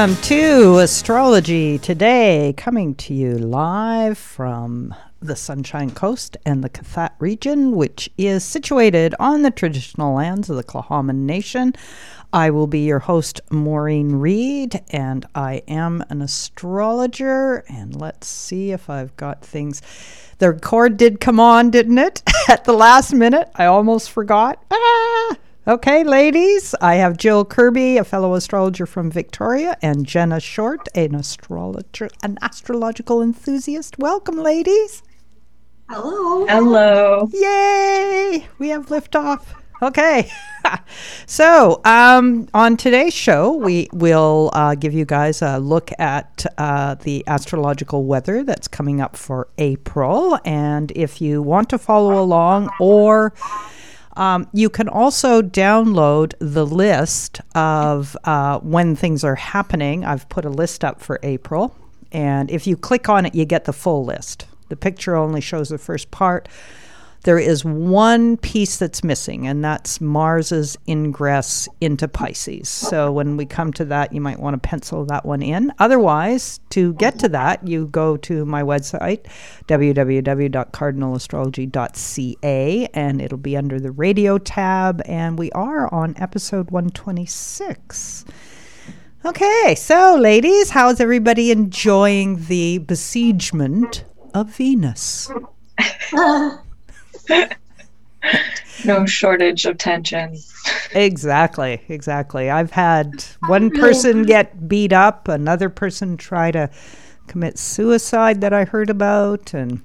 Welcome to Astrology Today, coming to you live from the Sunshine Coast and the Qathet region, which is situated on the traditional lands of the Tla'amin Nation. I will be your host, Maureen Reed, and I am an astrologer. And let's see if I've got things. The record did come on, didn't it? At the last minute, I almost forgot. Ah! Okay, ladies, I have Jill Kirby, a fellow astrologer from Victoria, and Jenna Short, an astrologer, an astrological enthusiast. Welcome, ladies. Hello. Hello. Yay! We have liftoff. Okay. so, um, on today's show, we will uh, give you guys a look at uh, the astrological weather that's coming up for April. And if you want to follow along or um, you can also download the list of uh, when things are happening. I've put a list up for April, and if you click on it, you get the full list. The picture only shows the first part. There is one piece that's missing, and that's Mars's ingress into Pisces. So when we come to that, you might want to pencil that one in. Otherwise, to get to that, you go to my website, www.cardinalastrology.ca, and it'll be under the radio tab, and we are on episode 126. Okay, so ladies, how's everybody enjoying the besiegement of Venus? no shortage of tension. exactly, exactly. I've had one person get beat up, another person try to commit suicide that I heard about, and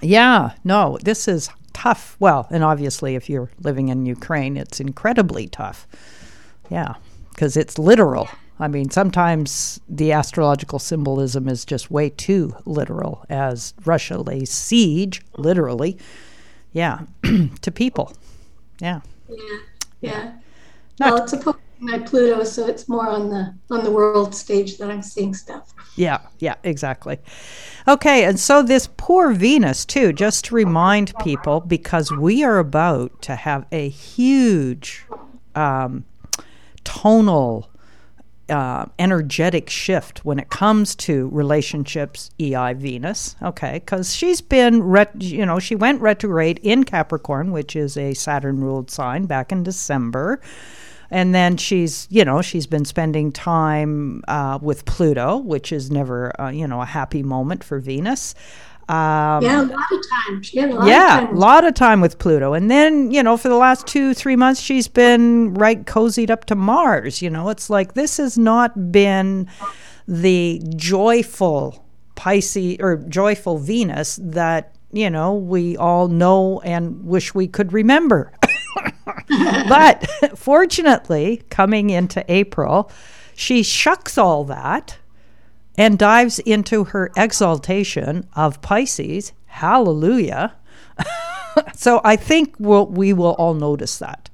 yeah, no, this is tough. Well, and obviously, if you're living in Ukraine, it's incredibly tough. Yeah, because it's literal. I mean, sometimes the astrological symbolism is just way too literal, as Russia lays siege, literally, yeah, to people. Yeah. Yeah. Yeah. Not well, it's opposing my Pluto, so it's more on the on the world stage that I'm seeing stuff. Yeah. Yeah. Exactly. Okay, and so this poor Venus too. Just to remind people, because we are about to have a huge um, tonal uh, energetic shift when it comes to relationships ei venus okay because she's been ret- you know she went retrograde in capricorn which is a saturn ruled sign back in december. And then she's you know she's been spending time uh, with pluto which is never uh, you know a happy moment for venus um, yeah, a lot of time. She had a lot yeah, of time. a lot of time with Pluto. And then, you know, for the last two, three months, she's been right cozied up to Mars. You know, it's like this has not been the joyful Pisces or joyful Venus that, you know, we all know and wish we could remember. but fortunately, coming into April, she shucks all that and dives into her exaltation of Pisces. Hallelujah. so I think we'll, we will all notice that.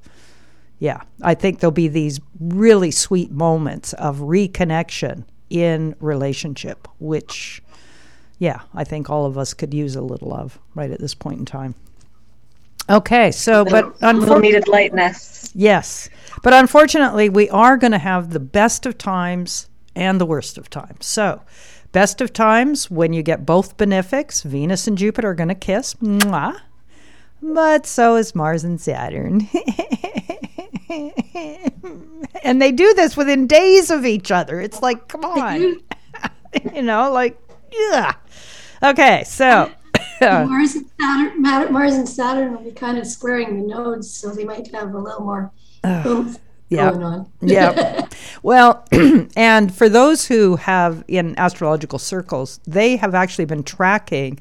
Yeah, I think there'll be these really sweet moments of reconnection in relationship, which, yeah, I think all of us could use a little of right at this point in time. Okay, so but unfortunately, needed lightness. Yes, but unfortunately, we are going to have the best of times and the worst of times. So, best of times when you get both benefics, Venus and Jupiter are going to kiss. Mwah. But so is Mars and Saturn. and they do this within days of each other. It's like, come on. you know, like, yeah. Okay, so. Uh, Mars and Saturn, Mars and Saturn will be kind of squaring the nodes, so they might have a little more yeah. yeah. Well, and for those who have in astrological circles, they have actually been tracking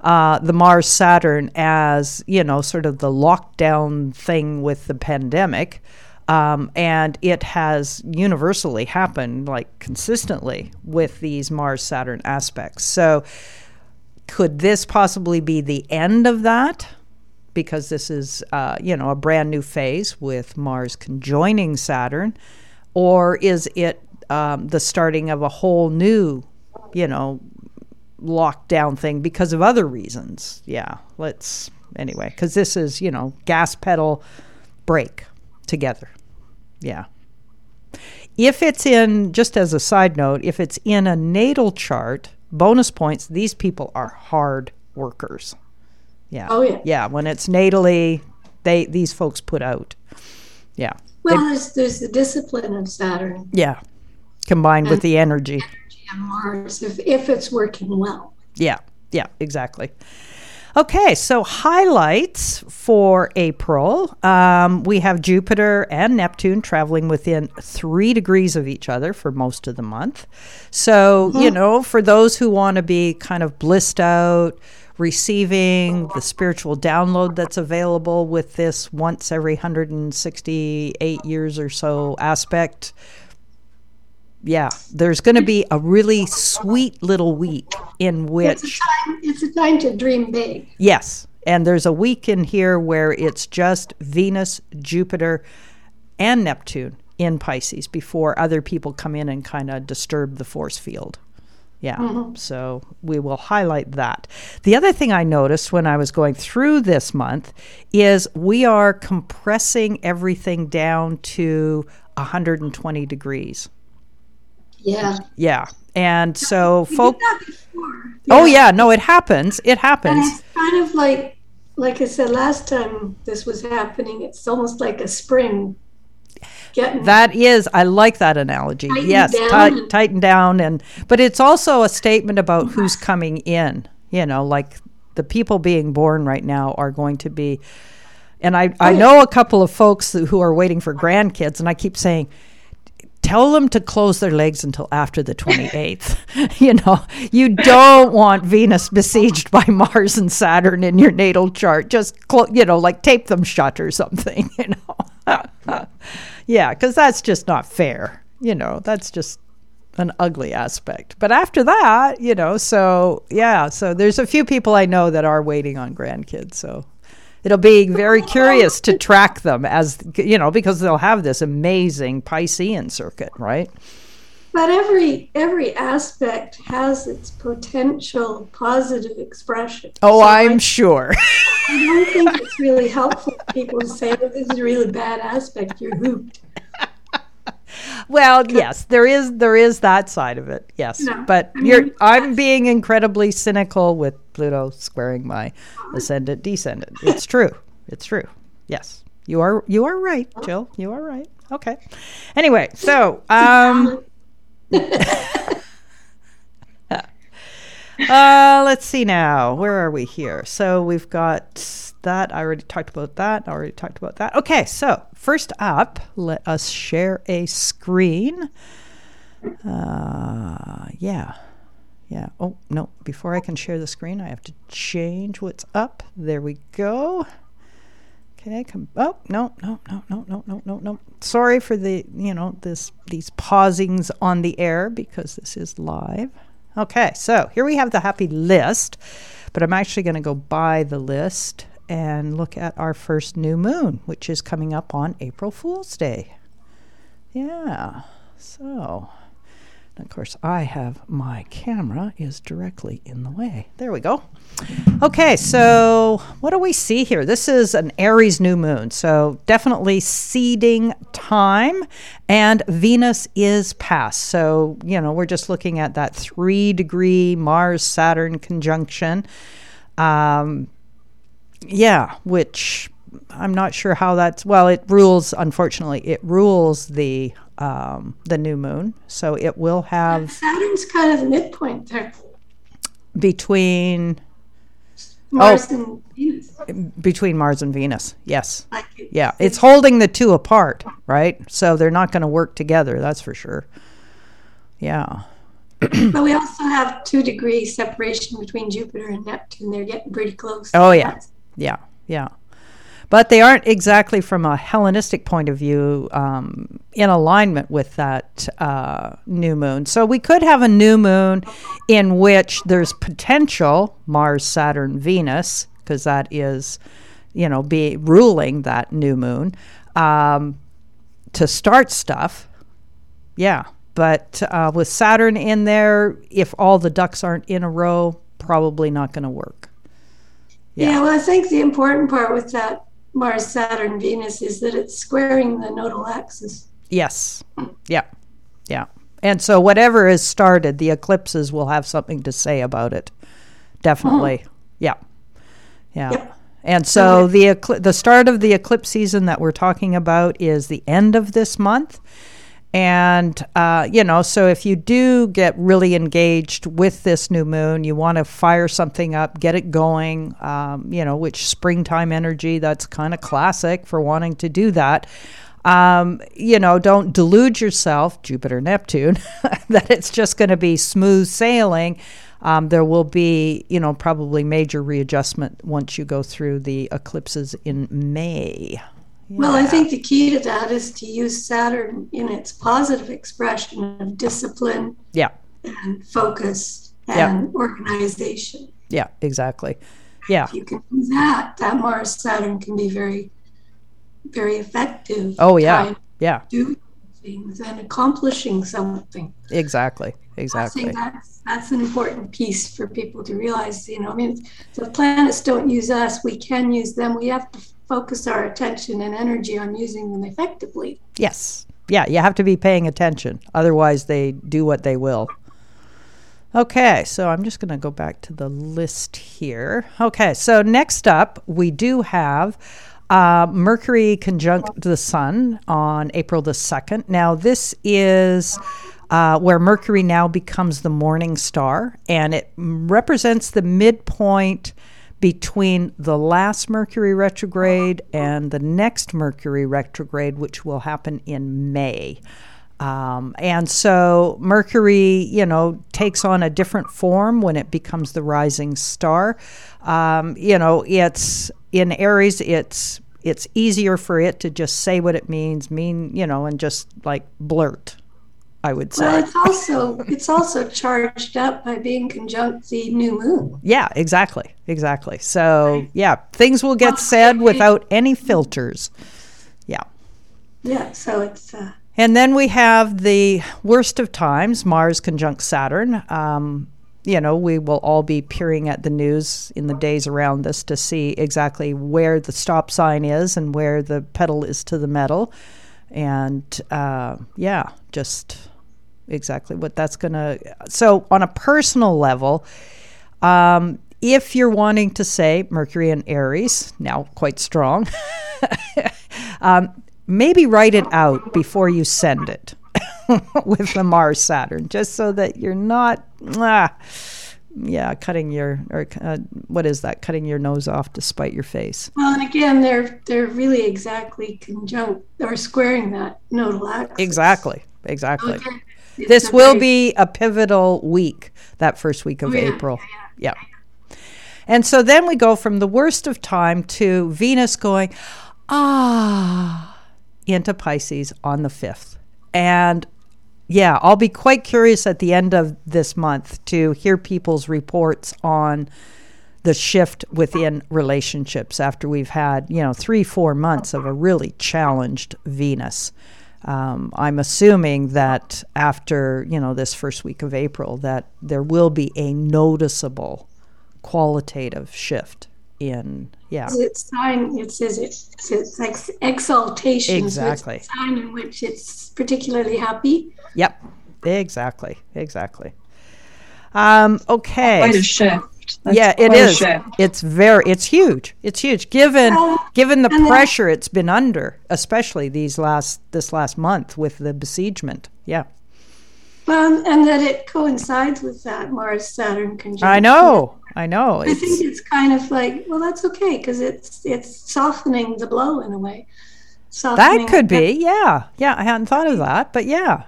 uh, the Mars Saturn as, you know, sort of the lockdown thing with the pandemic. Um, and it has universally happened, like consistently, with these Mars Saturn aspects. So, could this possibly be the end of that? Because this is, uh, you know, a brand new phase with Mars conjoining Saturn, or is it um, the starting of a whole new, you know, lockdown thing because of other reasons? Yeah, let's anyway, because this is, you know, gas pedal, brake together. Yeah. if it's in, just as a side note, if it's in a natal chart, bonus points, these people are hard workers. Yeah. Oh, yeah. Yeah. When it's natally, they these folks put out. Yeah. Well, there's, there's the discipline of Saturn Yeah. Combined with the energy. energy and Mars if, if it's working well. Yeah, yeah, exactly. Okay, so highlights for April. Um, we have Jupiter and Neptune traveling within three degrees of each other for most of the month. So, you know, for those who want to be kind of blissed out, receiving the spiritual download that's available with this once every 168 years or so aspect, yeah, there's going to be a really sweet little week in It's a which, time. It's a time to dream big. yes, and there's a week in here where it's just Venus, Jupiter, and Neptune in Pisces before other people come in and kind of disturb the force field. Yeah, mm-hmm. so we will highlight that. The other thing I noticed when I was going through this month is we are compressing everything down to 120 degrees. Yeah. Yeah. And so folks folk did that before. Oh yeah, no it happens. It happens. And happens. it's kind of like, like I said last time this was happening. It's almost like a spring That is I like that analogy. Tighten yes, down and- tighten down and but it's also a statement about who's coming in, you know, like the people being born right now are going to be and I, I oh, know a couple of folks who are waiting for grandkids and I keep saying tell them to close their legs until after the 28th. you know, you don't want Venus besieged by Mars and Saturn in your natal chart. Just, clo- you know, like tape them shut or something, you know. yeah, because that's just not fair. You know, that's just an ugly aspect. But after that, you know, so yeah, so there's a few people I know that are waiting on grandkids. So it'll be very curious to track them as, you know, because they'll have this amazing Piscean circuit, right? But every every aspect has its potential positive expression. Oh, So I'm I, sure. I don't think it's really helpful for people to say, "Oh, this is a really bad aspect." You're hooped. well, yes, there is there is that side of it. Yes, No, but I mean, you're I'm being incredibly cynical with Pluto squaring my ascendant descendant. It's true. It's true. Yes. You are you are right, Jill. You are right. Okay. Anyway, so um Uh, let's see now. Where are we here? So we've got that. I already talked about that. I already talked about that. Okay, so first up, let us share a screen. Uh, yeah. Yeah. Oh, no. Before I can share the screen, I have to change what's up. There we go. Okay, come. Oh no, no, no, no, no, no, no, no. Sorry for the you know this these pausings on the air because this is live. Okay, so here we have the happy list, but I'm actually going to go by the list and look at our first new moon, which is coming up on April Fool's Day. Yeah, so. Of course, I have my camera is directly in the way. There we go. Okay, so what do we see here? This is an Aries new moon, so definitely seeding time, and Venus is past. So, you know, we're just looking at that three degree Mars Saturn conjunction. Um, yeah, which I'm not sure how that's well. It rules, unfortunately, it rules the um, the new moon, so it will have Saturn's kind of midpoint there. between Mars and Venus. between Mars and Venus. Yes, Like it- yeah, it's holding the two apart, right? So they're not going to work together. That's for sure. Yeah. But we also have two degree separation between Jupiter and Neptune. They're getting pretty close. Oh, yeah. Yeah, yeah. But they aren't exactly from a Hellenistic point of view um, in alignment with that uh, new moon. So we could have a new moon in which there's potential Mars, Saturn, Venus, because that is, you know, be ruling that new moon um, to start stuff. Yeah. But uh, with Saturn in there, if all the ducks aren't in a row, probably not going to work. Yeah. Yeah. well, I think the important part with that Mars, Saturn, Venus is that it's squaring the nodal axis. Yes. Yeah. Yeah. And so whatever is started, the eclipses will have something to say about it. Definitely. Mm-hmm. Yeah. Yeah. Yep. And so the ecl- the start of the eclipse season that we're talking about is the end of this month. And, uh, you know, so if you do get really engaged with this new moon, you want to fire something up, get it going, um, you know, which springtime energy, that's kind of classic for wanting to do that. Um, you know, don't delude yourself, Jupiter, Neptune, that it's just going to be smooth sailing. Um, there will be, you know, probably major readjustment once you go through the eclipses in May. Well, I think the key to that is to use Saturn in its positive expression of discipline Yeah, and focus Yeah. and organization. yeah, exactly. Yeah. If you can do that, that Mars Saturn can be very, very effective. Oh, yeah. Yeah, doing things and accomplishing something. exactly. Exactly. I think that's that's an important piece for people to realize. You know, I mean, the planets don't use us; we can use them. We have to focus our attention and energy on using them effectively. Yes. Yeah, you have to be paying attention. Otherwise, they do what they will. Okay, so I'm just going to go back to the list here. Okay, so next up, we do have uh, Mercury conjunct the Sun on April the 2nd. Now, this is uh, where Mercury now becomes the morning star, and it represents the midpoint between the last Mercury retrograde and the next Mercury retrograde, which will happen in May. Um, and so Mercury, you know, takes on a different form when it becomes the rising star. Um, you know, it's in Aries, it's it's easier for it to just say what it means, mean, you know, and just like blurt. I would say. Well, it's also it's also charged up by being conjunct the new moon. Yeah, exactly. Exactly. So, yeah, things will get said without any filters. Yeah. Yeah, so it's uh, And then we have the worst of times, Mars conjunct Saturn. Um, you know, we will all be peering at the news in the days around this to see exactly where the stop sign is and where the pedal is to the metal. And uh, yeah, just exactly what that's going to. So, on a personal level, um, if you're wanting to say Mercury and Aries, now quite strong, um, maybe write it out before you send it with the Mars Saturn, just so that you're not, ah, yeah, cutting your or uh, what is that? Cutting your nose off to spite your face. well, and again, they're they're really exactly conjunct or squaring that nodal axis. Exactly, exactly. Okay. This will very- be a pivotal week, that first week of Oh, yeah, April. Yeah. And so then we go from the worst of time to Venus going, ah, into Pisces on the 5th. And yeah, I'll be quite curious at the end of this month to hear people's reports on the shift within relationships after we've had, you know, three, four months of a really challenged Venus. Um, I'm assuming that after, you know, this first week of April, that there will be a noticeable qualitative shift in, yeah, It's sign. It says it, it's ex- exaltation. so it's a Exactly. sign in which it's particularly happy. yep, exactly, exactly. Um, okay. Quite a shift. That's yeah, it is. It's very. It's huge. It's huge. Given given the and then- pressure it's been under, especially these last this last month with the besiegement. Yeah, Well, and that it coincides with that Mars Saturn conjunction. I know. I know. I think It's, it's kind of like, well, that's okay because it's it's softening the blow in a way. Softening that could be. Yeah, yeah. I hadn't thought of that, but yeah.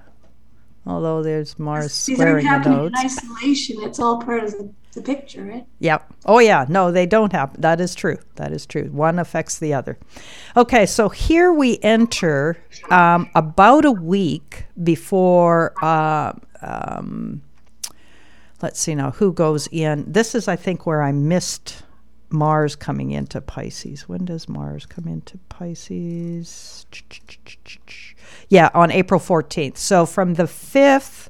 Although there's Mars These squaring the happening nodes. in isolation. It's all part of the, the picture, right? Yep. Oh, yeah. No, they don't happen. That is true. That is true. One affects the other. Okay, so here we enter um, about a week before. Uh, um, let's see now who goes in. This is, I think, where I missed Mars coming into Pisces. When does Mars come into Pisces? Yeah, on April 14th. So from the 5th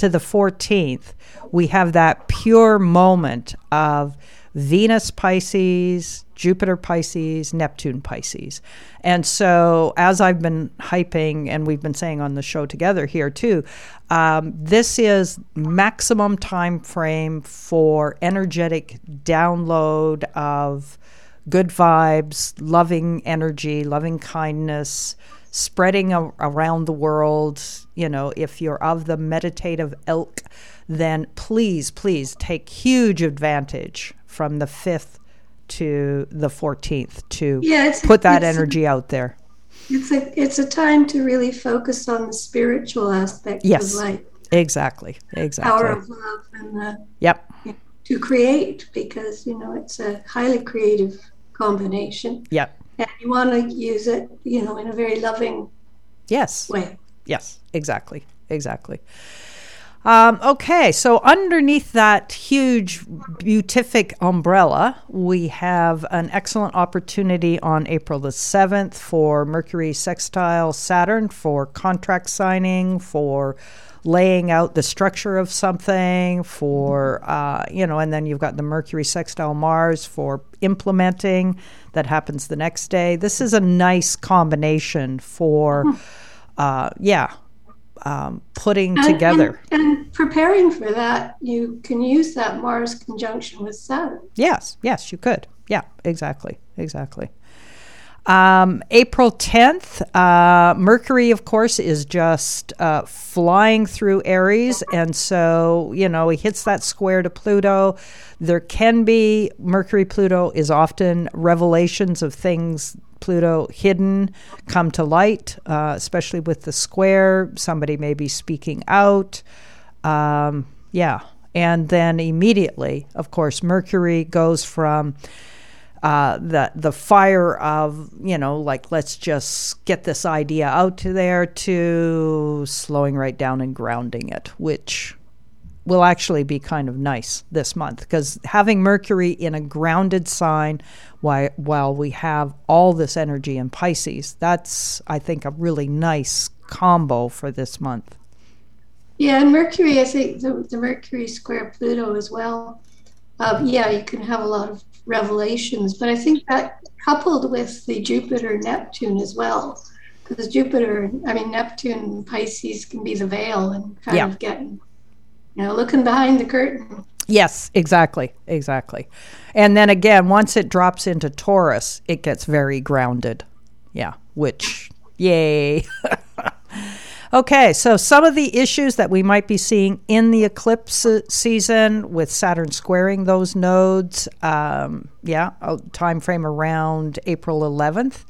to the 14th, we have that pure moment of Venus Pisces, Jupiter Pisces, Neptune Pisces. And so, as I've been hyping, and we've been saying on the show together here too, um, this is maximum time frame for energetic download of good vibes, loving energy, loving kindness, spreading a- around the world. You know, if you're of the meditative ilk, then please, please take huge advantage from the 5th to the 14th to Yeah, it's- put that energy out there. It's a it's a time to really focus on the spiritual aspect Yes. of life, Exactly. Exactly. Power of love, and the, Yep. to create because you know it's a highly creative combination, Yep. And you want to use it, you know, in a very loving Yes. way. Yes, exactly, exactly. Um, okay, so underneath that huge beatific umbrella, we have an excellent opportunity on April the 7th for Mercury sextile Saturn for contract signing, for laying out the structure of something, for, uh, you know, and then you've got the Mercury sextile Mars for implementing. That happens the next day. This is a nice combination for, uh, yeah, um, putting And- together. and, and preparing for that, you can use that Mars conjunction with Saturn. Yes, yes, you could. Yeah, exactly, exactly. Um, April 10th, uh, Mercury, of course, is just uh, flying through Aries. And so, you know, he hits that square to Pluto. There can be, Mercury Pluto is often revelations of things Pluto hidden come to light, uh, especially with the square. Somebody may be speaking out. Um, yeah. And then immediately, of course, Mercury goes from uh, the the fire of you know like let's just get this idea out to there to slowing right down and grounding it, which will actually be kind of nice this month because having Mercury in a grounded sign while while we have all this energy in Pisces, that's I think a really nice combo for this month. Yeah, and Mercury, I think the, the Mercury square Pluto as well. Um, yeah, you can have a lot of revelations, but I think that coupled with the Jupiter Neptune as well, because Jupiter, I mean, Neptune Pisces can be the veil and kind Yeah. of getting, you know, looking behind the curtain. Yes, exactly, exactly. And then again, once it drops into Taurus, it gets very grounded. Yeah, which, yay. okay, so some of the issues that we might be seeing in the eclipse season with Saturn squaring those nodes, um, yeah, a time frame around April 11th.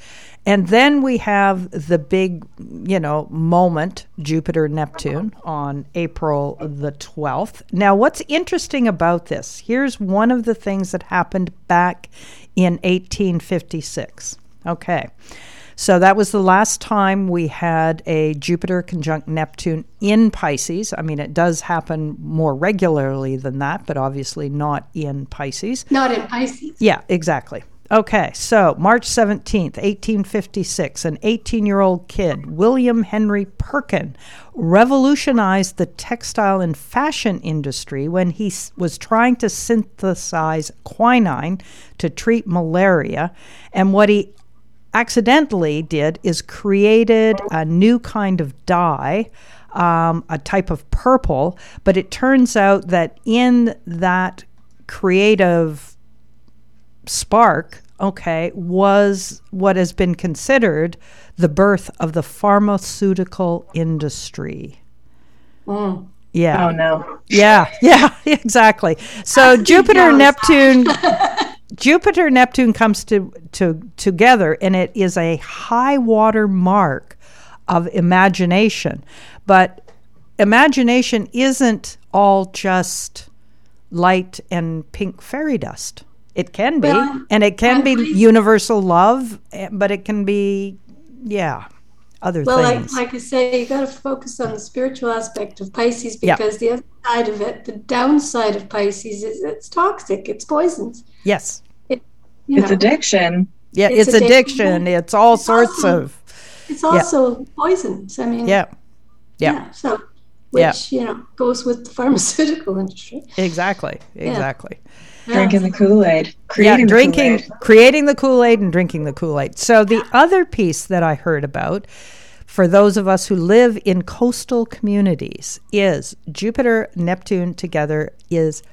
And then we have the big, you know, moment, Jupiter Neptune, on April the 12th. Now, what's interesting about this? Here's one of the things that happened back in 1856. Okay. So that was the last time we had a Jupiter conjunct Neptune in Pisces. I mean, it does happen more regularly than that, but obviously not in Pisces. Not in Pisces. Yeah, exactly. Okay, so March 17th, 1856, an 18 year old kid, William Henry Perkin, revolutionized the textile and fashion industry when he was trying to synthesize quinine to treat malaria. And what he accidentally did is created a new kind of dye, um, a type of purple, but it turns out that in that creative spark, okay, was what has been considered the birth of the pharmaceutical industry. Mm. Yeah. Oh no. Yeah, yeah, exactly. So Jupiter. Neptune, Jupiter, and Neptune comes to, to together, and it is a high water mark of imagination. But imagination isn't all just light and pink fairy dust. It can be, Well, and it can be universal love, eh, but it can be, yeah, other things Well, like, like I say, you got to focus on the spiritual aspect of Pisces because the other side of it, the downside of Pisces is it's toxic, it's poisons. Yes, You It's know, addiction. yeah, It's it's, addiction. addiction. It's all It's sorts also- of. it's also poisons. I mean, Yeah. Yeah. So, which Yeah. you know goes with the pharmaceutical industry. Exactly. Exactly. Drinking the Kool Aid. yeah, Creating the drinking, Kool-Aid. creating the Kool Aid and drinking the Kool Aid. So the other piece that I heard about for those of us who live in coastal communities is Jupiter, Neptune together is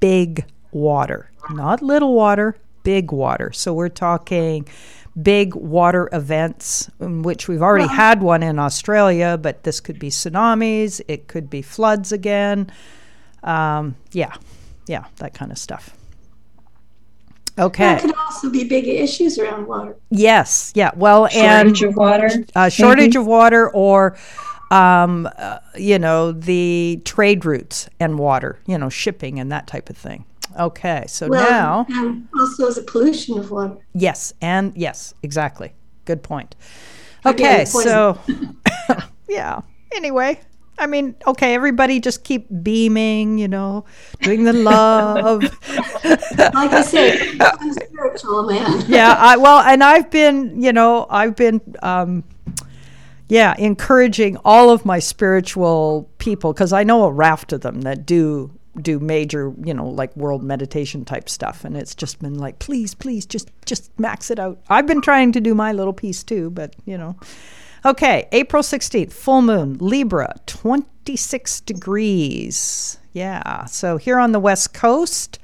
big water, not little water, big water. So we're talking big water events, in which we've already had one in Australia, but this could be tsunamis, it could be floods again. Um, yeah, yeah, that kind of stuff. Okay. That could also be big issues around water. Yes. Yeah. Well, and Shortage of water. uh, shortage of water or um, uh, you know the trade routes and water you know shipping and that type of thing okay so Well, now and also as a pollution of water. yes and yes exactly good point Again, okay so yeah anyway i mean okay everybody just keep beaming you know doing the love Like I said, I'm spiritual, man. yeah I, well and i've been you know i've been um yeah encouraging all of my spiritual people because i know a raft of them that do do major you know like world meditation type stuff and it's just been like please please just just max it out i've been trying to do my little piece too but you know okay april 16th full moon libra 26 degrees yeah so here on the west coast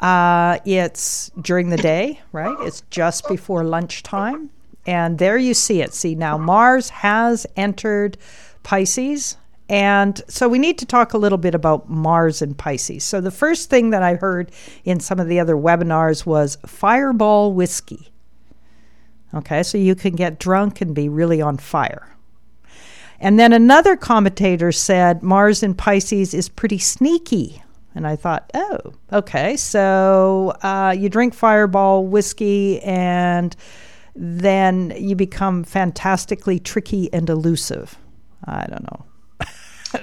uh, it's during the day, right? It's just before lunchtime. And there you see it. See, now Mars has entered Pisces. And so we need to talk a little bit about Mars and Pisces. So the first thing that I heard in some of the other webinars was fireball whiskey. Okay, so you can get drunk and be really on fire. And then another commentator said Mars in Pisces is pretty sneaky. And I thought, oh, okay. So uh, you drink fireball whiskey and then you become fantastically tricky and elusive. I don't know.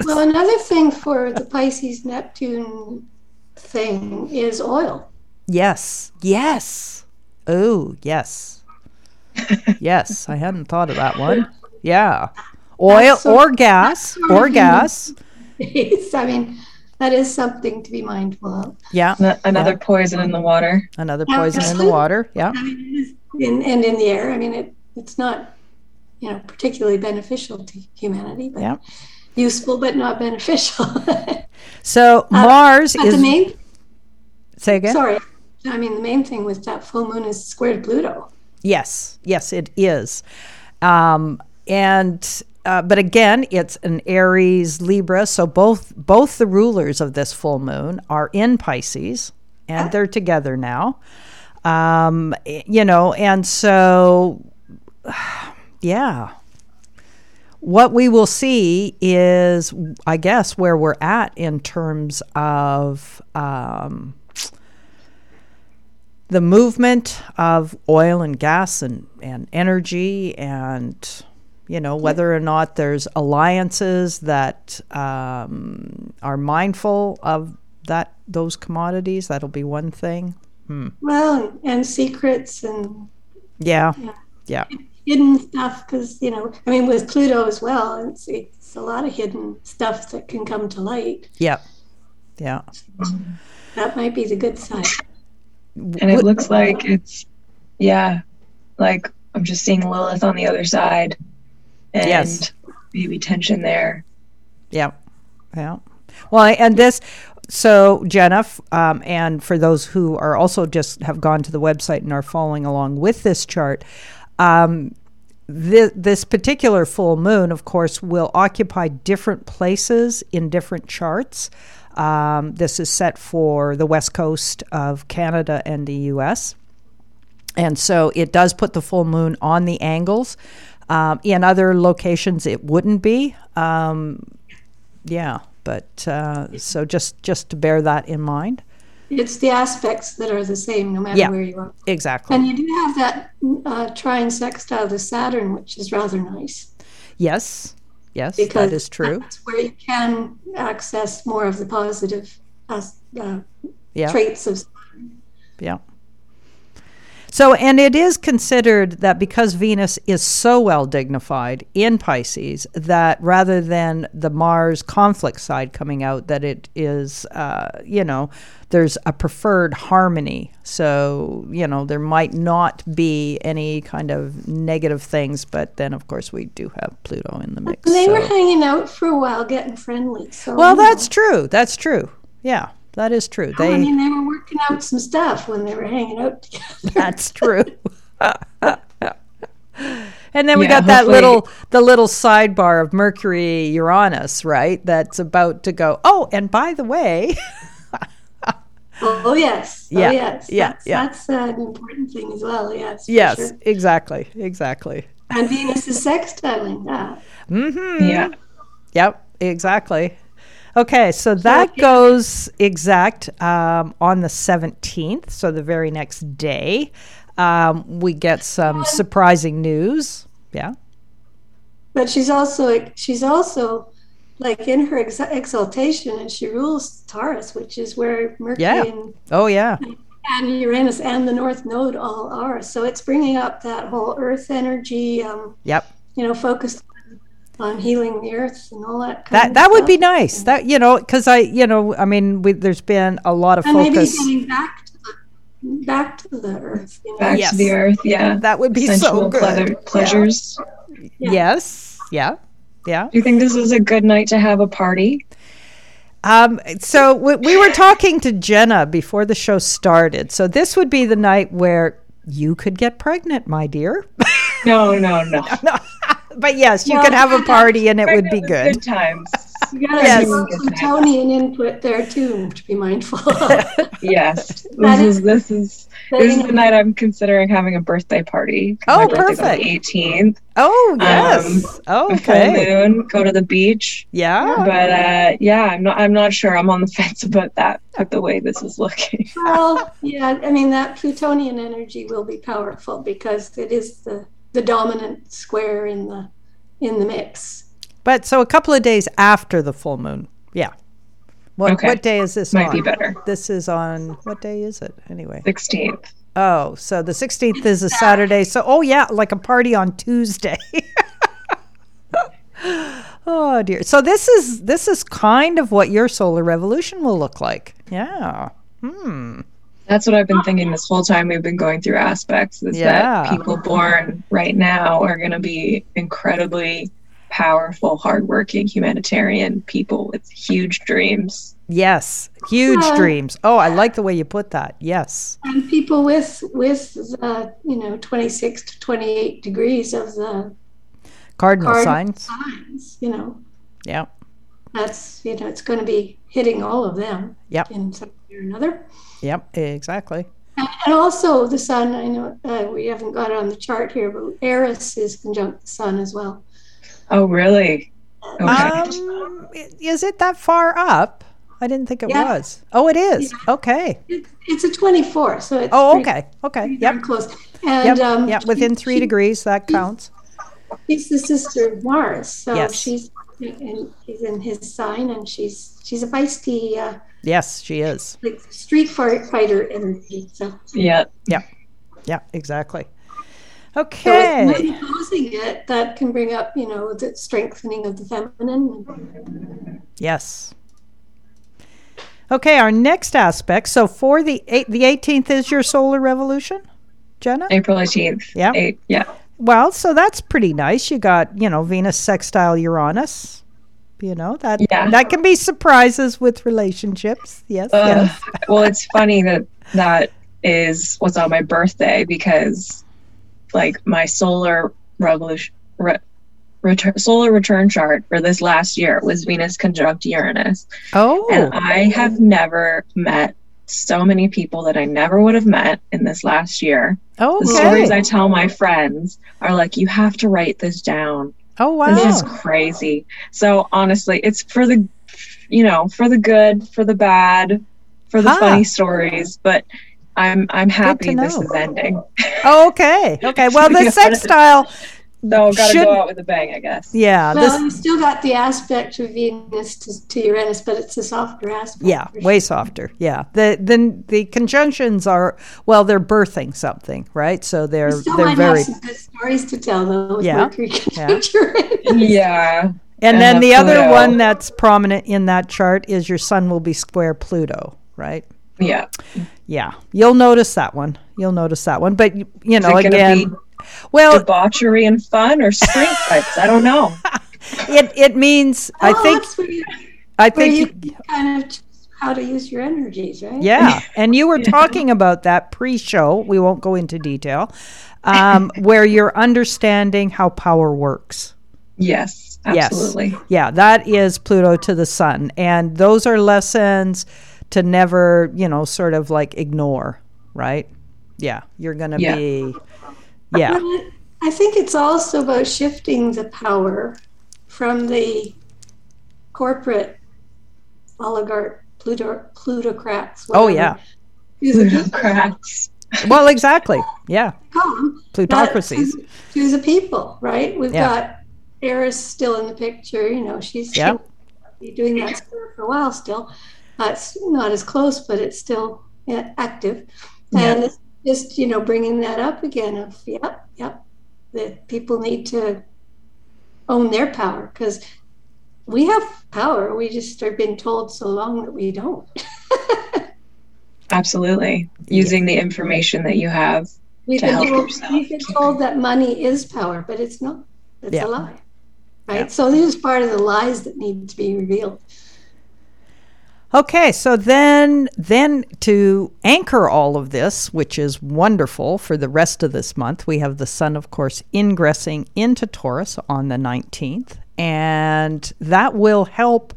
Well, another thing for the Pisces Neptune thing is oil. Yes, yes. Oh, yes. yes, I hadn't thought of that one. Yeah. Oil so- or gas or gas. It's, I mean, that is something to be mindful of. Yeah. N- Another poison in the water. Another Yeah, poison in the water. Yeah. I mean, in, and in the air. I mean, it, it's not, you know, particularly beneficial to humanity, but Yeah. Useful, but not beneficial. So Mars but is. the main, say again? sorry, I mean, the main thing with that full moon is squared Pluto. Yes, yes, it is. Um, and uh, but again, it's an Aries Libra, so both both the rulers of this full moon are in Pisces, and they're together now. Um, you know, and so yeah. What we will see is, I guess, where we're at in terms of um, the movement of oil and gas and, and energy and you know whether or not there's alliances that um, are mindful of that those commodities that'll be one thing. Well, and secrets and yeah. Yeah. yeah hidden stuff, because, you know, I mean, with Pluto as well, it's, it's a lot of hidden stuff that can come to light. yeah yeah That might be the good side. And it looks like it's, yeah, like I'm just seeing Lilith on the other side. And Yes. maybe tension there. Yeah, yeah. Well, and this, so Jenna, um, and for those who are also just have gone to the website and are following along with this chart, um, thi- this particular full moon, of course, will occupy different places in different charts. Um, this is set for the west coast of Canada and the U.S. And so it does put the full moon on the angles. Um, in other locations, it wouldn't be. Um, yeah, but uh, so just just to bear that in mind. It's the aspects that are the same no matter Yeah. where you are. Exactly. And you do have that uh, trine sextile to Saturn, which is rather nice. yes, yes, Because that is true. That's where you can access more of the positive uh, uh, Yeah, traits of yeah. So, and it is considered that because Venus is so well dignified in Pisces, that rather than the Mars conflict side coming out, that it is, uh, you know, there's a preferred harmony. So, you know, there might not be any kind of negative things, but then, of course, we do have Pluto in the mix. They so. were hanging out for a while, getting friendly. So Well, that's true. That's true. Yeah, that is true. I mean, they were working out some stuff when they were hanging out together. That's true. and then we Yeah, got that little the little sidebar of Mercury Uranus, right? That's about to go. Oh, and by the way, Oh yes, Yeah, oh yes, yeah, that's, yeah. That's uh, an important thing as well. Yes, for yes, sure. exactly, exactly. and Venus is sextiling that. Yeah. Yep, exactly. Okay, so that yeah. goes exact um, on the 17th, so the very next day. Um, we get some surprising news. Yeah. But she's also she's also like in her ex- exaltation, and she rules Taurus, which is where Mercury Yeah. and, Oh, yeah. and Uranus and the North Node all are. So it's bringing up that whole Earth energy. Um, Yep. you know, focused on healing the Earth and all that. Kind That of that would be nice. That you know, because I you know, I mean, we, there's been a lot of and maybe focus. getting back to the back to the Earth. You know? Back Yes. to the earth. Yeah. That would be so good. pleasure, pleasures. Yeah. Yes. Yeah. Yeah. Do you think this is a good night to have a party? Um, so we, we were talking to Jenna before the show started. So this would be the night where you could get pregnant, my dear. No, no, no. but yes, you Well, could have a party and it would be good. Good times. You gotta Yes. have some Plutonian input there too to be mindful. Yes. This is this is this is the night I'm considering having a birthday party. Oh, my birthday's on perfect. the 18th. Oh yes. A okay. full moon. Go to the beach. Yeah. But uh, yeah, I'm not. I'm not sure. I'm on the fence about that. With the way this is looking. well, yeah, I mean that Plutonian energy will be powerful because it is the the dominant square in the in the mix. But so a couple of days after the full moon. Yeah. What Okay. what day is this Might on? be better. This is on what day is it anyway? 16th. Oh, so the 16th is a Saturday. So oh yeah, like a party on Tuesday. oh dear. So this is this is kind of what your solar revolution will look like. Yeah. Hmm. That's what I've been thinking this whole time we've been going through aspects is Yeah. that people born right now are going to be incredibly powerful, hardworking, humanitarian people with huge dreams. Yes. Huge Yeah. dreams. Oh, I like the way you put that. Yes. And people with with uh, you know 26 to 28 degrees of the Cardinal Cardinal signs. signs, you know, Yeah. That's you know it's going to be hitting all of them Yep. in some way or another. Yep. Exactly. And, and also the sun. I know uh, we haven't got it on the chart here, but Eris is conjunct the sun as well. Oh, really? Okay. Um, is it that far up? I didn't think it Yeah. was. Oh, it is. Okay. It, it's a 24, so it's Oh, pretty- okay. Okay. pretty Yep. close. And Yep. um, Yep. Within three she- degrees, that counts. She's the sister of Mars, so Yes. she's in, he's in his sign, and she's she's a feisty, uh, Yes, she is. like street fight- fighter energy. So, Yeah. Yeah. Exactly. Okay. with Moon opposing it, that can bring up, you know, the strengthening of the feminine. Yes. Okay. Our next aspect. So for the eight, the 18th is your solar revolution, Jenna. April 18th. Yeah. Eight, yeah. Well, so that's pretty nice. You got you know Venus sextile Uranus. You know that Yeah. that can be surprises with relationships. Yes. Uh, yes. well, it's funny that that is what's on my birthday because, like, my solar revolution, re, return, solar return chart for this last year was Venus conjunct Uranus, Oh. and I have never met so many people that I never would have met in this last year. oh. okay. The stories I tell my friends are like, you have to write this down. oh wow. This is crazy. So honestly, it's for the, you know, for the good, for the bad, for the Huh. funny stories. But I'm I'm happy this is ending. Oh, okay. Okay. Well, the Yeah. sextile No, gotta Should- go out with a bang, I guess. Yeah, Well, this you still got the aspect of Venus to, to Uranus, but it's a softer aspect. yeah, way sure. softer. Yeah. The then the conjunctions are well, they're birthing something, right? So they're You still they're might very have some good stories to tell, though, with Yeah, Mercury yeah. Yeah. And And then the the other one that's prominent in that chart is your sun will be square Pluto, right? Yeah. Yeah, you'll notice that one. You'll notice that one. But you you know, again, be well, Debauchery and fun or strength fights. I don't know. it it means I Oh, think you, I think you kind of how to use your energies, right? Yeah, and you were talking about that pre-show. We won't go into detail, um, where you're understanding how power works. Yes, Yes. absolutely. Yeah, that is Pluto to the Sun, and those are lessons to never, you know, sort of like ignore. Right? Yeah, you're gonna Yeah. be. Yeah, I think it's also about shifting the power from the corporate oligarch pluto, plutocrats. Oh, yeah. To the people. Plutocrats. well, exactly. Yeah, Come, plutocracies. To, to the people, right? We've Yeah. got Eris still in the picture. You know, she's Yeah. be doing that for a while still. Uh, it's not as close, but it's still active. And it's just, you know, bringing that up again of, yep, yep, that people need to own their power because we have power. We just are being told so long that we don't. Absolutely. Using the information that you have. We've To been, help told, yourself. we've been told that money is power, but it's not. It's Yeah. a lie. Right? Yeah. So this is part of the lies that need to be revealed. Okay, so then then to anchor all of this, which is wonderful for the rest of this month, we have the sun of course ingressing into Taurus on the 19th, and that will help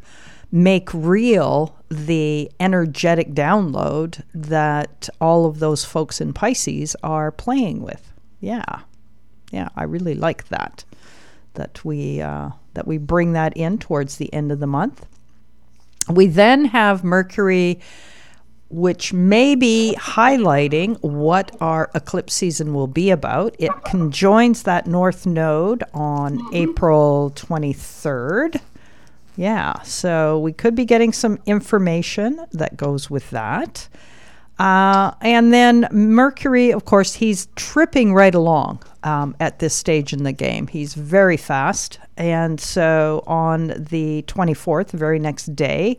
make real the energetic download that all of those folks in Pisces are playing with. Yeah. Yeah, I really like that. That we uh, that we bring that in towards the end of the month. We then have Mercury, which may be highlighting what our eclipse season will be about. It conjoins that North Node on April 23rd. Yeah, so we could be getting some information that goes with that. Uh, and then Mercury, of course, he's tripping right along um, at this stage in the game. He's very fast. And so on the 24th, the very next day,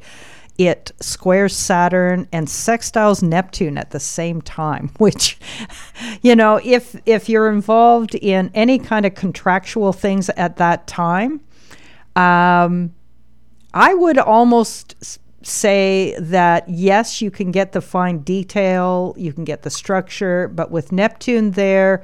it squares Saturn and sextiles Neptune at the same time, which, you know, if if you're involved in any kind of contractual things at that time, um, I would almost say that yes, you can get the fine detail, you can get the structure, but with Neptune there,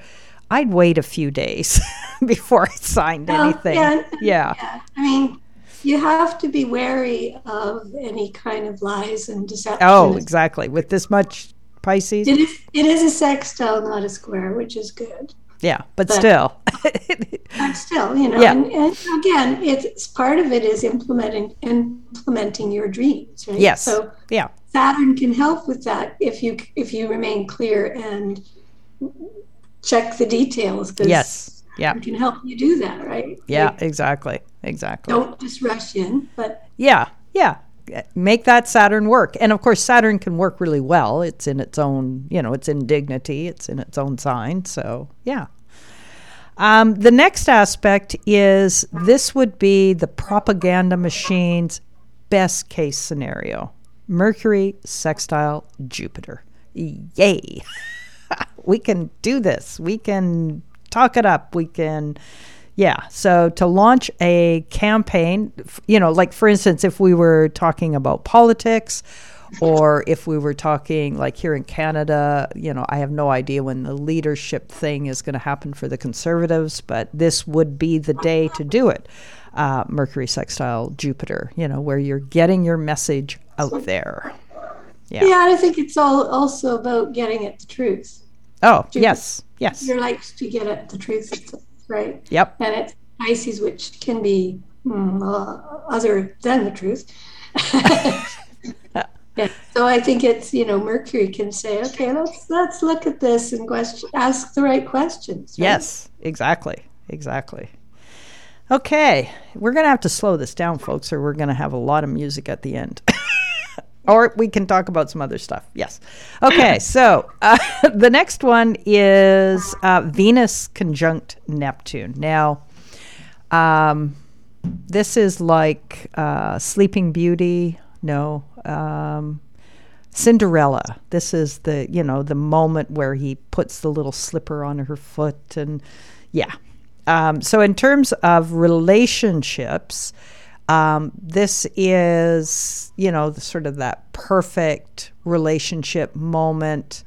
I'd wait a few days before I signed Well, anything. yeah, Yeah. Yeah. I mean, you have to be wary of any kind of lies and deception. Oh, exactly. With this much Pisces. It is, it is a sextile, not a square, which is good. Yeah, but But- still. But still, you know, Yeah. and, and again, it's part of it is implementing implementing your dreams, right? Yes. So yeah. Saturn can help with that if you if you remain clear and check the details. 'cause Yes. Yeah. Saturn can help you do that, right? Yeah, Like, exactly. Exactly. don't just rush in, but Yeah, yeah. Make that Saturn work. And of course, Saturn can work really well. It's in its own, you know, it's in dignity, it's in its own sign. So, yeah. Um, the next aspect is this would be the propaganda machine's best case scenario Mercury sextile Jupiter. Yay. we can do this. We can talk it up. We can yeah. So to launch a campaign, you know, like for instance, if we were talking about politics or if we were talking like here in Canada, you know, I have no idea when the leadership thing is going to happen for the conservatives, but this would be the day to do it. Uh, Mercury sextile Jupiter, you know, where you're getting your message out there. Yeah. yeah, and I think it's all also about getting at the truth. Oh, yes. Yes. Your likes to get at the truth, right? Yep. and it's Pisces, which can be mm, uh, other than the truth. yeah. So I think it's you know Mercury can say, okay, let's let's look at this and question, ask the right questions. right? Yes, exactly. exactly. Okay, we're going to have to slow this down, folks, or we're going to have a lot of music at the end. or we can talk about some other stuff. Yes. Okay, so uh, the next one is uh, Venus conjunct Neptune. Now, um, this is like uh, Sleeping Beauty. No. Um, Cinderella. This is the you know the moment where he puts the little slipper on her foot, and yeah. Um, so in terms of relationships, um, this is you know the, sort of that perfect relationship moment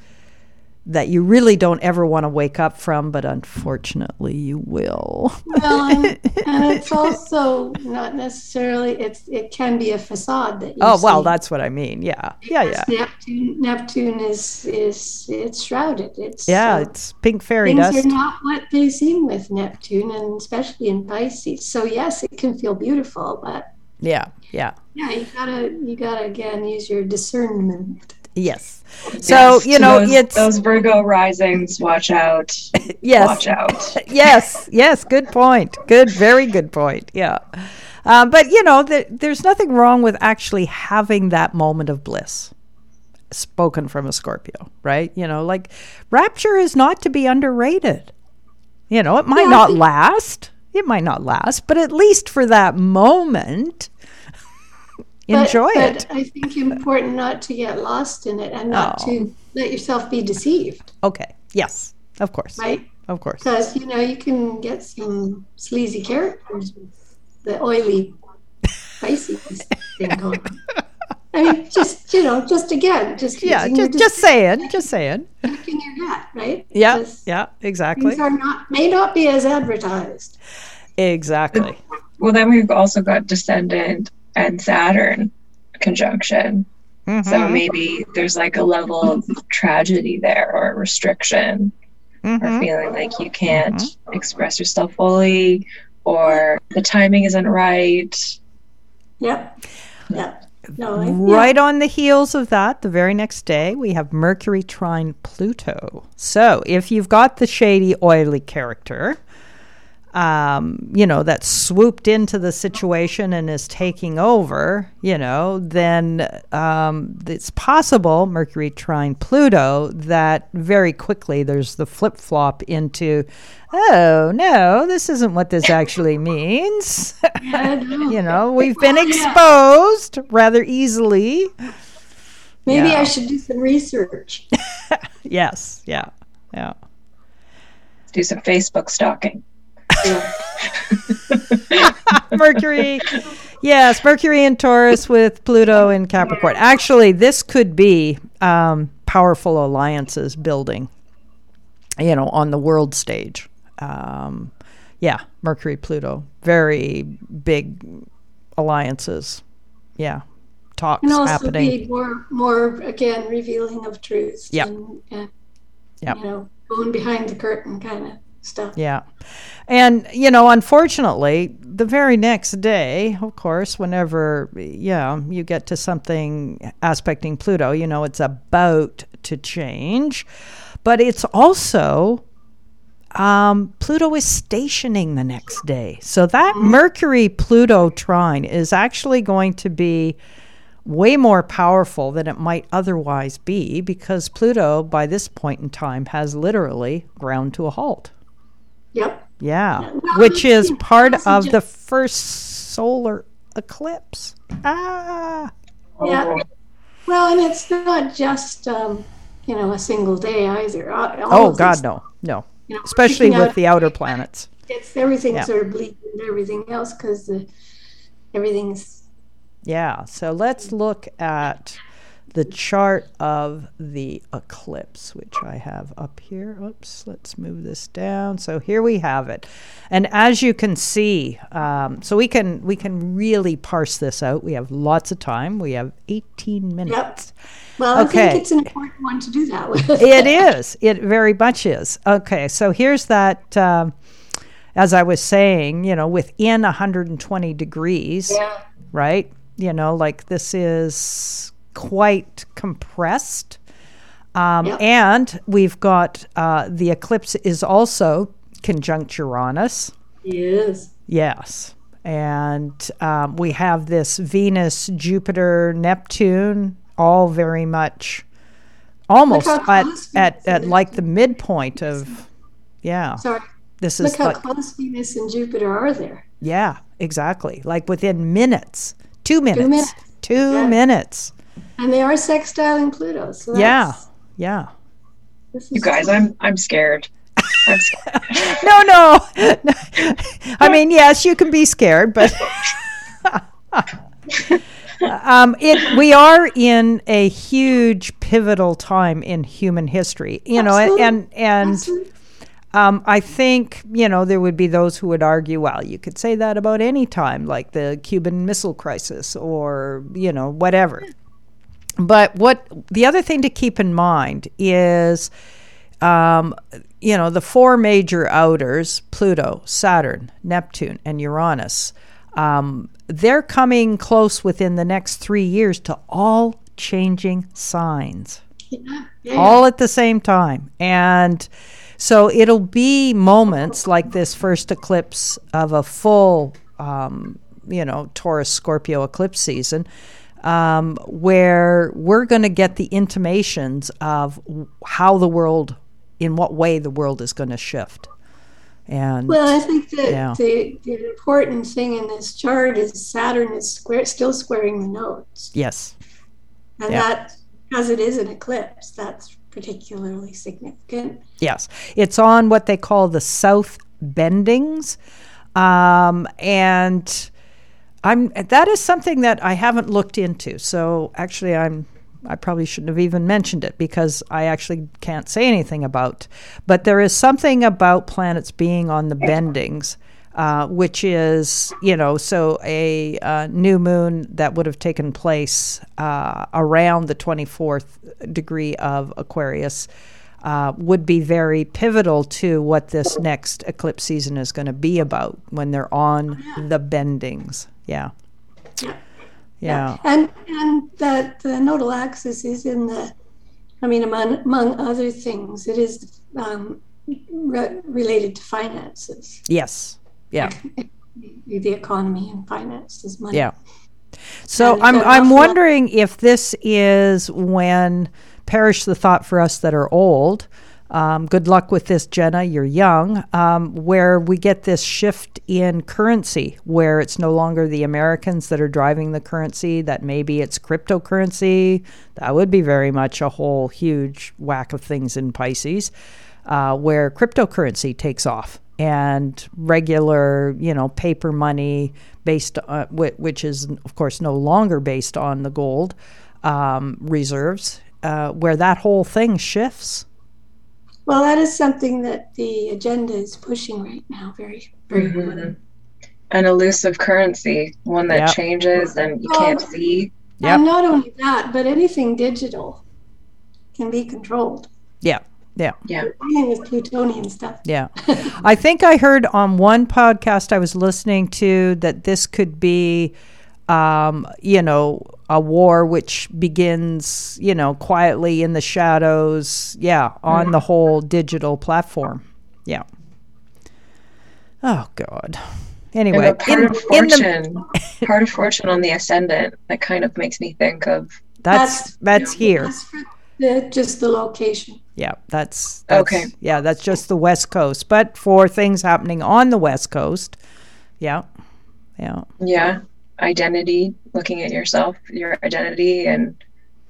that you really don't ever want to wake up from, but unfortunately you will. Well, and, and it's also not necessarily. It's it can be a facade that you. oh well, see. that's what I mean. Yeah, yeah, yeah, Neptune, Neptune is is it's shrouded. It's yeah. uh, It's pink fairy things dust. are not what they seem with Neptune, and especially in Pisces. So yes, it can feel beautiful, but Yeah, yeah. yeah, you gotta you gotta again use your discernment. Yes. So Yes, you know those, it's those Virgo risings. Watch out! yes. Watch out! yes, yes, good point. Good, very good point. Yeah. Um, but, you know, th- there's nothing wrong with actually having that moment of bliss, spoken from a Scorpio, right? You know, like rapture is not to be underrated. You know, it might Yeah, not think- last. It might not last, but at least for that moment, enjoy but it. But I think important not to get lost in it and not Oh. to let yourself be deceived, Okay. Yes, of course. right? Of course. Because you know you can get some sleazy characters with the oily Pisces thing going. on. I mean, just you know, just again, just Yeah, using just, just saying, just saying. discernment in your gut, right? Yeah, Because yeah, exactly. Things are not may not be as advertised. Exactly. Well, then we've also got Descendant and Saturn conjunction. So Mhm, maybe there's like a level of tragedy there or restriction or mhm. feeling like you can't express yourself fully or the timing isn't right. Yep. Yep. No, I, Right on the heels of that, the very next day, we have Mercury trine Pluto. So if you've got the shady, oily character, um, you know, that swooped into the situation and is taking over, you know, then um, it's possible, Mercury trine Pluto, that very quickly there's the flip flop into, oh, no, this isn't what this actually means. Yeah, I know. you know, we've been exposed rather easily. Maybe Yeah. I should do some research. Yes, yeah, yeah. Do some Facebook stalking. Mercury, yes, Mercury in Taurus with Pluto in Capricorn. Actually, this could be um, powerful alliances building, you know, on the world stage. Um, yeah, Mercury, Pluto, very big alliances. Yeah, talks And also happening. be more more again revealing of truths Yeah. and, and Yep. you know, going behind the curtain kind of stuff. Yeah. And, you know, unfortunately, the very next day, of course, whenever, yeah, you get to something aspecting Pluto, you know, it's about to change. But it's also, um, Pluto is stationing the next day. So that Mercury Pluto trine is actually going to be way more powerful than it might otherwise be because Pluto, by this point in time, has literally ground to a halt. Yep. Yeah, Well, which is part of the first solar eclipse. Ah, Yeah. Well, and it's not just um, you know a single day either. All- all oh God, no, no. you know, Especially with the outer planets. It's everything Yeah. sort of bleeding and everything else because everything's Yeah. So let's look at the chart of the eclipse, which I have up here. Oops, let's move this down. So here we have it, and as you can see, um, so we can we can really parse this out. We have lots of time. We have 18 minutes. well. I think it's an important one to do that with. it is. It very much is. Okay, so here's that. Um, as I was saying, you know, within 120 degrees, Yeah. right? You know, like this is quite compressed. Um, Yep. And we've got uh, the eclipse is also conjunct Uranus. Yes. Yes. And um, we have this Venus, Jupiter, Neptune, all very much almost at, at, at like the midpoint of, yeah. Sorry. This is Look how like, close Venus and Jupiter are there. yeah, exactly. Like within minutes, two minutes, minutes. two Yeah. minets. And they are sextiling Pluto. So Yeah. that's, Yeah. this is You guys, I'm I'm scared. I'm scared. No, no. I mean, yes, you can be scared, but um, it we are in a huge pivotal time in human history. You know, and and Absolutely. um, I think you know there would be those who would argue, well, you could say that about any time, like the Cuban Missile Crisis, or you know whatever. But what the other thing to keep in mind is, um, you know, the four major outers Pluto, Saturn, Neptune, and Uranus. Um, they're coming close within the next three years to all changing signs Yeah. Yeah. all at the same time. And so it'll be moments like this first eclipse of a full, um, you know, Taurus Scorpio eclipse season, um, where we're going to get the intimations of how the world, in what way the world is going to shift. And Well, I think that Yeah. the, the important thing in this chart is Saturn is square, still squaring the nodes. yes, And Yeah. that, as it is an eclipse, that's particularly significant. Yes, it's on what they call the south bendings, um, and I'm that is something that I haven't looked into. So actually, I'm I probably shouldn't have even mentioned it because I actually can't say anything about. But there is something about planets being on the bendings. Uh, which is, you know, so a uh, new moon that would have taken place uh, around the 24th degree of Aquarius uh, would be very pivotal to what this next eclipse season is going to be about when they're on the bendings. Yeah. Yeah. Yeah. And and that the nodal axis is in the, I mean, among, among other things, it is um, re- related to finances, Yes. Yeah. the economy and finances, money. Yeah. So And I'm I'm awful- wondering if this is when perish the thought for us that are old. Um, good luck with this, Jenna. You're young. Um, where we get this shift in currency, where it's no longer the Americans that are driving the currency, that maybe it's cryptocurrency. That would be very much a whole huge whack of things in Pisces, uh, where cryptocurrency takes off and regular, you know, paper money based, uh, which is of course no longer based on the gold um, reserves, uh, where that whole thing shifts. Well, that is something that the agenda is pushing right now, very, very Mhm. hard. An elusive currency, one that Yeah. changes and you can't see. Yep. And not only that, but anything digital can be controlled. Yeah, yeah, Yeah. Dealing with plutonian stuff. yeah. I think I heard on one podcast I was listening to that this could be, um, you know, a war which begins, you know, quietly in the shadows. Yeah, on the whole digital platform. Yeah. Oh God. Anyway, and the part in, of in the, fortune, part of fortune on the ascendant, that kind of makes me think of that's that's here. That's for the, just the location. Yeah, that's, that's Okay. Yeah, that's just the West Coast. But for things happening on the West Coast, yeah, yeah, yeah, identity, looking at yourself, your identity, and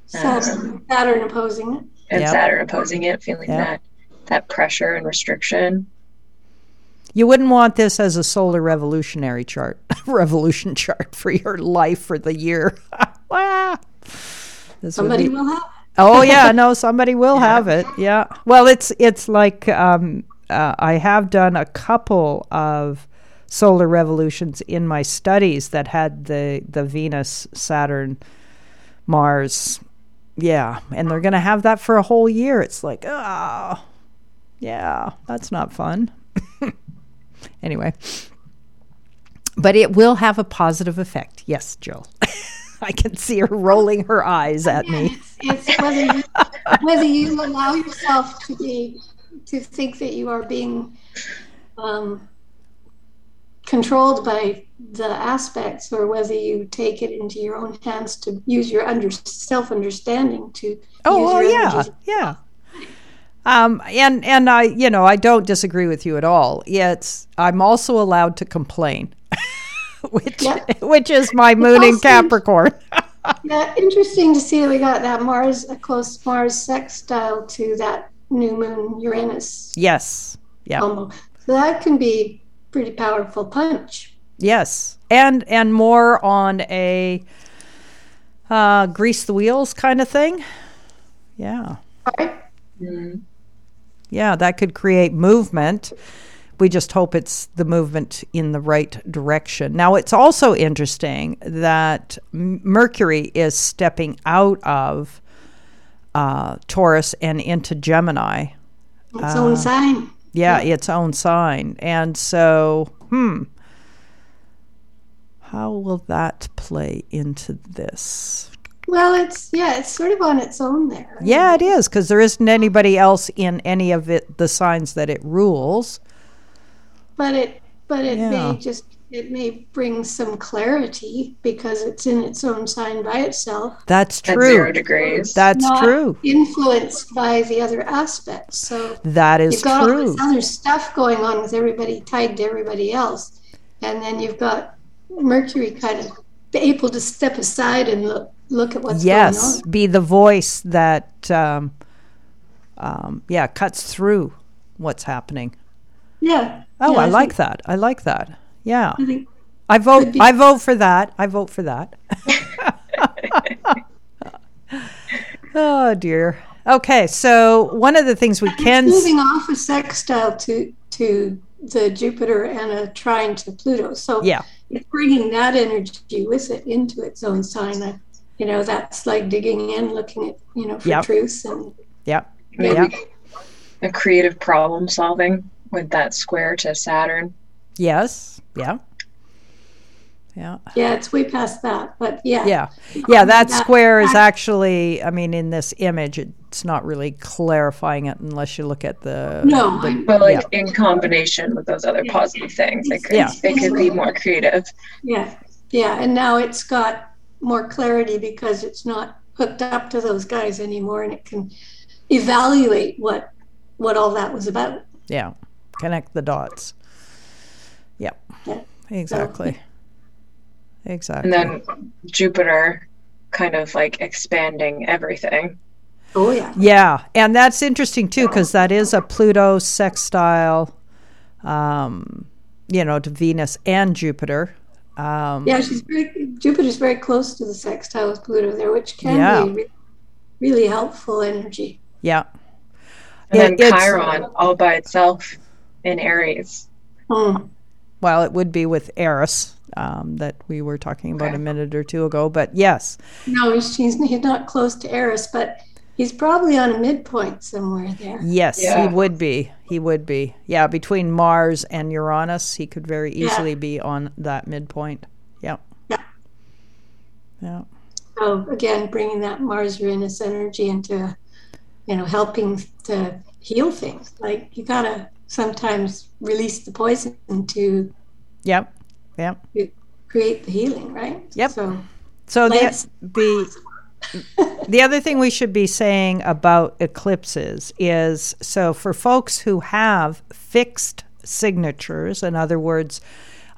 Saturn, Saturn opposing it. and Yep. Saturn opposing it, feeling Yep. that that pressure and restriction. You wouldn't want this as a solar revolutionary chart, revolution chart for your life for the year. Ah. This Somebody be- will have. Oh yeah, no, somebody will have it. Yeah. Well, it's it's like um, uh, I have done a couple of solar revolutions in my studies that had the the Venus, Saturn, Mars. Yeah, and they're going to have that for a whole year. It's like, oh, yeah, that's not fun. anyway, but it will have a positive effect. Yes, Jill. I can see her rolling her eyes at me. It's, it's whether you, whether you allow yourself to be to think that you are being um, controlled by the aspects or whether you take it into your own hands to use your under, self understanding to Oh, well, yeah, energies. yeah. Um, and and I, you know, I don't disagree with you at all. It's I'm also allowed to complain, which which is my moon in Capricorn. Yeah, interesting to see that we got that Mars, a close Mars sextile to that new moon Uranus yes, yeah. So that can be pretty powerful punch. yes, and and more on a uh, grease the wheels kind of thing. Yeah, Right? Mm. yeah, that could create movement. We just hope it's the movement in the right direction. Now, it's also interesting that Mercury is stepping out of uh, Taurus and into Gemini. Its Ah. own sign. Yeah, its own sign. And so, hmm, how will that play into this? Well, it's yeah, it's sort of on its own there. Yeah, it is because there isn't anybody else in any of it the signs that it rules. But it but it Yeah. may just it may bring some clarity because it's in its own sign by itself. That's true. At true. zero degrees. That's not true. Influenced by the other aspects. So That is you've got all this other stuff going on with everybody tied to everybody else. And then you've got Mercury kind of able to step aside and look look at what's yes, going on. be the voice that, um, um, yeah, cuts through what's happening. Yeah. Oh, Yeah, I, like think- that. I like that. Yeah, I think I vote. I vote for that. I vote for that. oh dear. Okay, so one of the things we can. s- moving off a sextile to to the Jupiter and uh, a trine to Pluto. So Yeah. it's bringing that energy with it into its own sign. I, you know, that's like digging in, looking at you know for Yep. truth and Yep. Maybe Yep. a creative problem solving with that square to Saturn. Yes. Yeah. Yeah. yeah, it's way past that. But yeah, Yeah. Yeah. That That- square is actually. I mean, in this image, it's not really clarifying it unless you look at the. No, the- But like in combination with those other positive things, it could, Yeah. it could be more creative. yeah, yeah, and now it's got more clarity because it's not hooked up to those guys anymore, and it can evaluate what what all that was about. yeah. Connect the dots. Yep. Yeah. Exactly. Exactly. And then Jupiter kind of like expanding everything. Oh yeah. Yeah, and that's interesting too because that is a Pluto sextile, um, you know, to Venus and Jupiter. Um, Yeah, she's very Jupiter's very close to the sextile with Pluto there, which can Yeah. be re- really helpful energy. yeah. And It- then Chiron all by itself in Aries. Hmm. Well, it would be with Eris um, that we were talking about Okay. a minute or two ago, but yes, No, he's, he's he's not close to Eris, but he's probably on a midpoint somewhere there. yes, Yeah. he would be. He would be. Yeah, between Mars and Uranus, he could very easily be on that midpoint. Yeah. Yeah. Yeah. So again, bringing that Mars Uranus energy into, you know, helping to heal things. Like you gotta sometimes release the poison to Yep. Yep. create the healing, right? Yep. So So the, the the other thing we should be saying about eclipses is so for folks who have fixed signatures, in other words,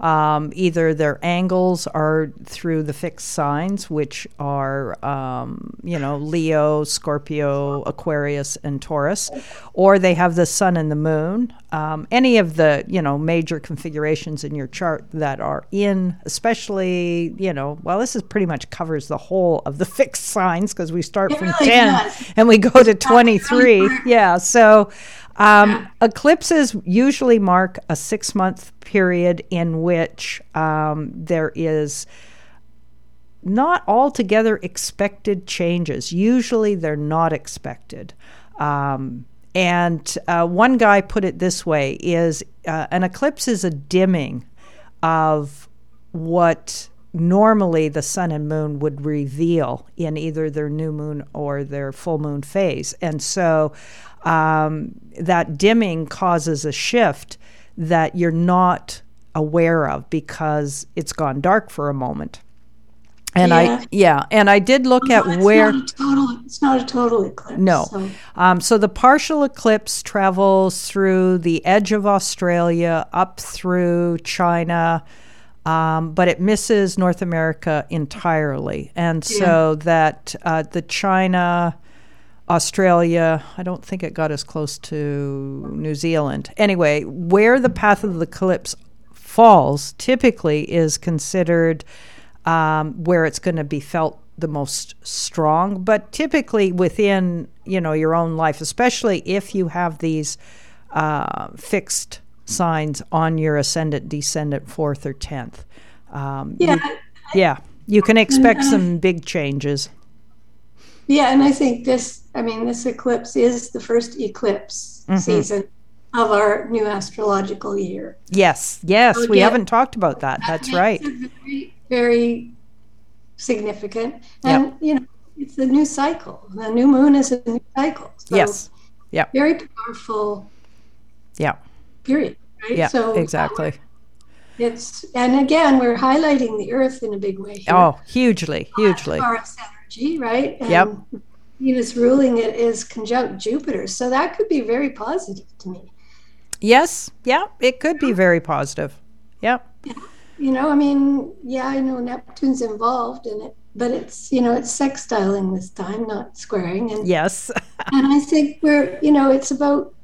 um, either their angles are through the fixed signs, which are, um, you know, Leo, Scorpio, Aquarius, and Taurus, or they have the sun and the moon. Um, any of the, you know, major configurations in your chart that are in, especially, you know, well, this is pretty much covers the whole of the fixed signs because we start It from really 10 does. and we go to 23. Yeah. So um, eclipses usually mark a six month period in which um, there is not altogether expected changes. Usually they're not expected. Um, and uh, one guy put it this way is uh, an eclipse is a dimming of what normally the sun and moon would reveal in either their new moon or their full moon phase. And so um, that dimming causes a shift that you're not aware of because it's gone dark for a moment. And Yeah. I yeah, and I did look No, at it's where not a total. It's not a total eclipse. no. so- Um, so the partial eclipse travels through the edge of Australia up through China, um, but it misses North America entirely. And so that uh, the China, Australia, I don't think it got as close to New Zealand. Anyway, where the path of the eclipse falls typically is considered um, where it's going to be felt the most strong but typically within you know your own life especially if you have these uh, fixed signs on your ascendant descendant fourth or tenth um, you- yeah, yeah you can expect some big changes yeah, and I think this. I mean, this eclipse is the first eclipse Mm-hmm. season of our new astrological year. yes yes Oh, we yeah. haven't talked about that that's makes right very, very significant. And, you know, it's a new cycle. The new moon is a new cycle. So yes yeah Very powerful yeah period, right? yeah so uh, exactly it's, and again, we're highlighting the earth in a big way here. oh hugely hugely Taurus energy, right? And Yep. Venus ruling it is conjunct Jupiter. So that could be very positive to me. yes yeah it could be very positive yeah You know, I mean, yeah, I know Neptune's involved in it, but it's, you know, it's sextiling this time, not squaring. And yes and I think we're, you know, it's about,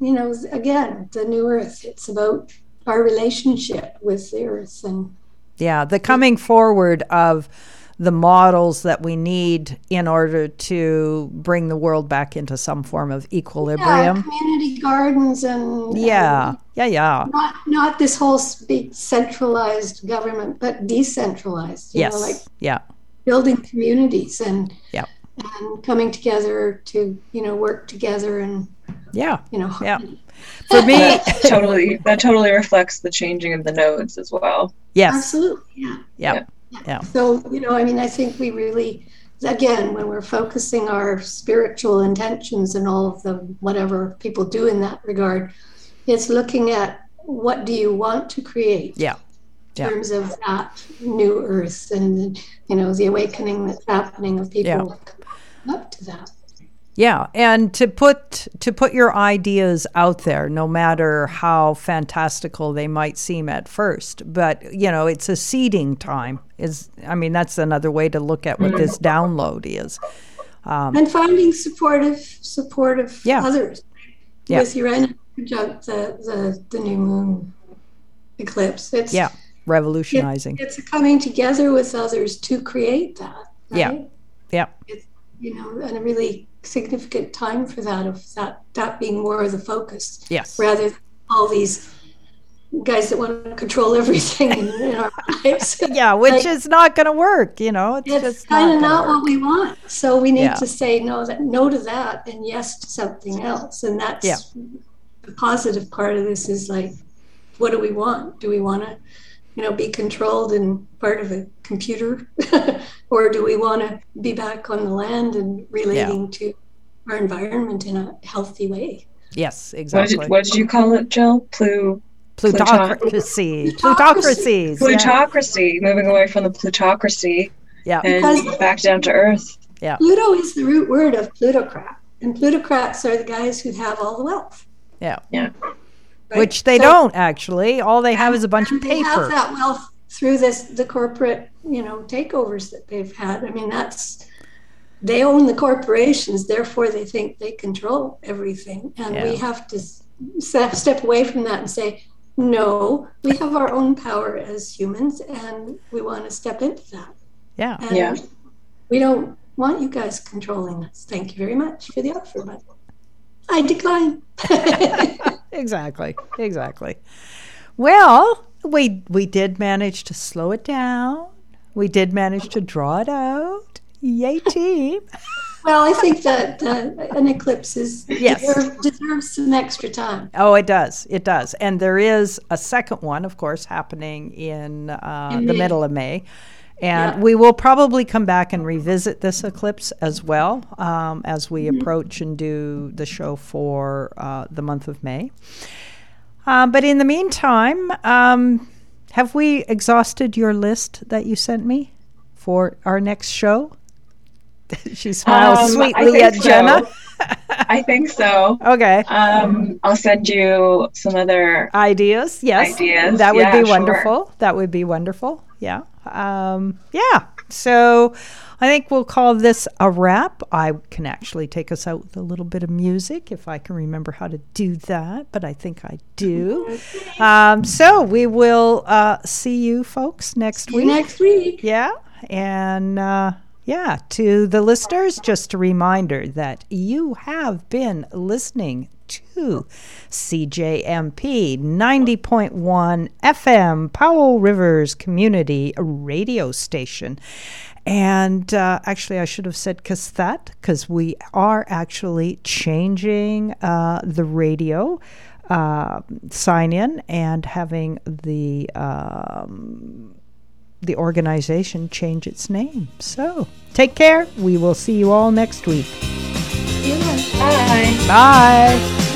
you know, again, the new earth. It's about our relationship with the earth and Yeah, the coming forward of the models that we need in order to bring the world back into some form of equilibrium. yeah, equilibrium. community gardens and Yeah, yeah, yeah. not not this whole big centralized government, but decentralized. You Yes, know, like yeah, building communities and yeah. and coming together to you know work together and yeah, you know yeah. For me, That totally that totally reflects the changing of the nodes as well. yes, absolutely yeah yeah, yeah, So, you know, I mean, I think we really, again, when we're focusing our spiritual intentions and all of the whatever people do in that regard, it's looking at what do you want to create yeah, in Yeah. terms of that new earth and, you know, the awakening that's happening of people Yeah. up to that. Yeah. And to put to put your ideas out there, no matter how fantastical they might seem at first, but you know, it's a seeding time. Is I mean, that's another way to look at what this download is. and finding supportive, supportive Um, Yeah. others. Yeah. With Uranus conjunct the, the, the new moon eclipse. It's, Yeah, revolutionizing. It's a coming together with others to create that. Yeah. right? Yeah, You know, and a really significant time for that of that that being more of the focus yes. rather than all these guys that want to control everything in, in our lives. Yeah, which Like- is not going to work. You know, it's, It's just kind of gonna not what we want. So we need Yeah. to say no that no to that and yes to something else. And that's Yeah. the positive part of this is like, what do we want? Do we want to, you know, be controlled and part of a computer, or do we want to be back on the land and relating to our environment in a healthy way? Yes, What exactly. did, what did you call it, Jill? Plu Plutocracy. Plutocracies. yeah. plutocracy. Moving away from the plutocracy Yeah. and Because- back down to earth. Yeah. Pluto is the root word of plutocrat, and plutocrats are the guys who have all the wealth. Yeah. Yeah. right? Which they So- don't actually. All they have is a bunch of And They have that wealth through this the corporate, you know, takeovers that they've had. I mean, that's they own the corporations, therefore they think they control everything, and we have to step step away from that and say, no, we have our own power as humans, and we want to step into that. Yeah. And Yeah. we don't want you guys controlling us. Thank you very much for the offer, but I decline. Exactly. Exactly. Well, we we did manage to slow it down. We did manage to draw it out. Yay, team. Well, I think that uh, an eclipse is Yes. deserve, deserves some extra time. Oh, it does. It does. And there is a second one, of course, happening in, uh, In the middle of May. And Yeah. we will probably come back and revisit this eclipse as well um, as we Mm-hmm. approach and do the show for uh, the month of May. Uh, but in the meantime, um, have we exhausted your list that you sent me for our next show? she smiles Um, sweetly at so. Jenna. I think so. Okay. Um, I'll send you some other. Ideas, yes. Ideas, That would yeah, be sure. wonderful. That would be wonderful. Yeah. Um, yeah. So I think we'll call this a wrap. I can actually take us out with a little bit of music if I can remember how to do that, but I think I do. Um, so we will uh, see you folks next week. Next week. Yeah. And uh, yeah, to the listeners, just a reminder that you have been listening to CJMP 90.1 FM, Powell River's Community Radio Station. And uh, actually, I should have said Qathet because we are actually changing uh, the radio uh, sign in and having the. Um, the organization change its name. So take care. We will see you all next week. Bye. Bye.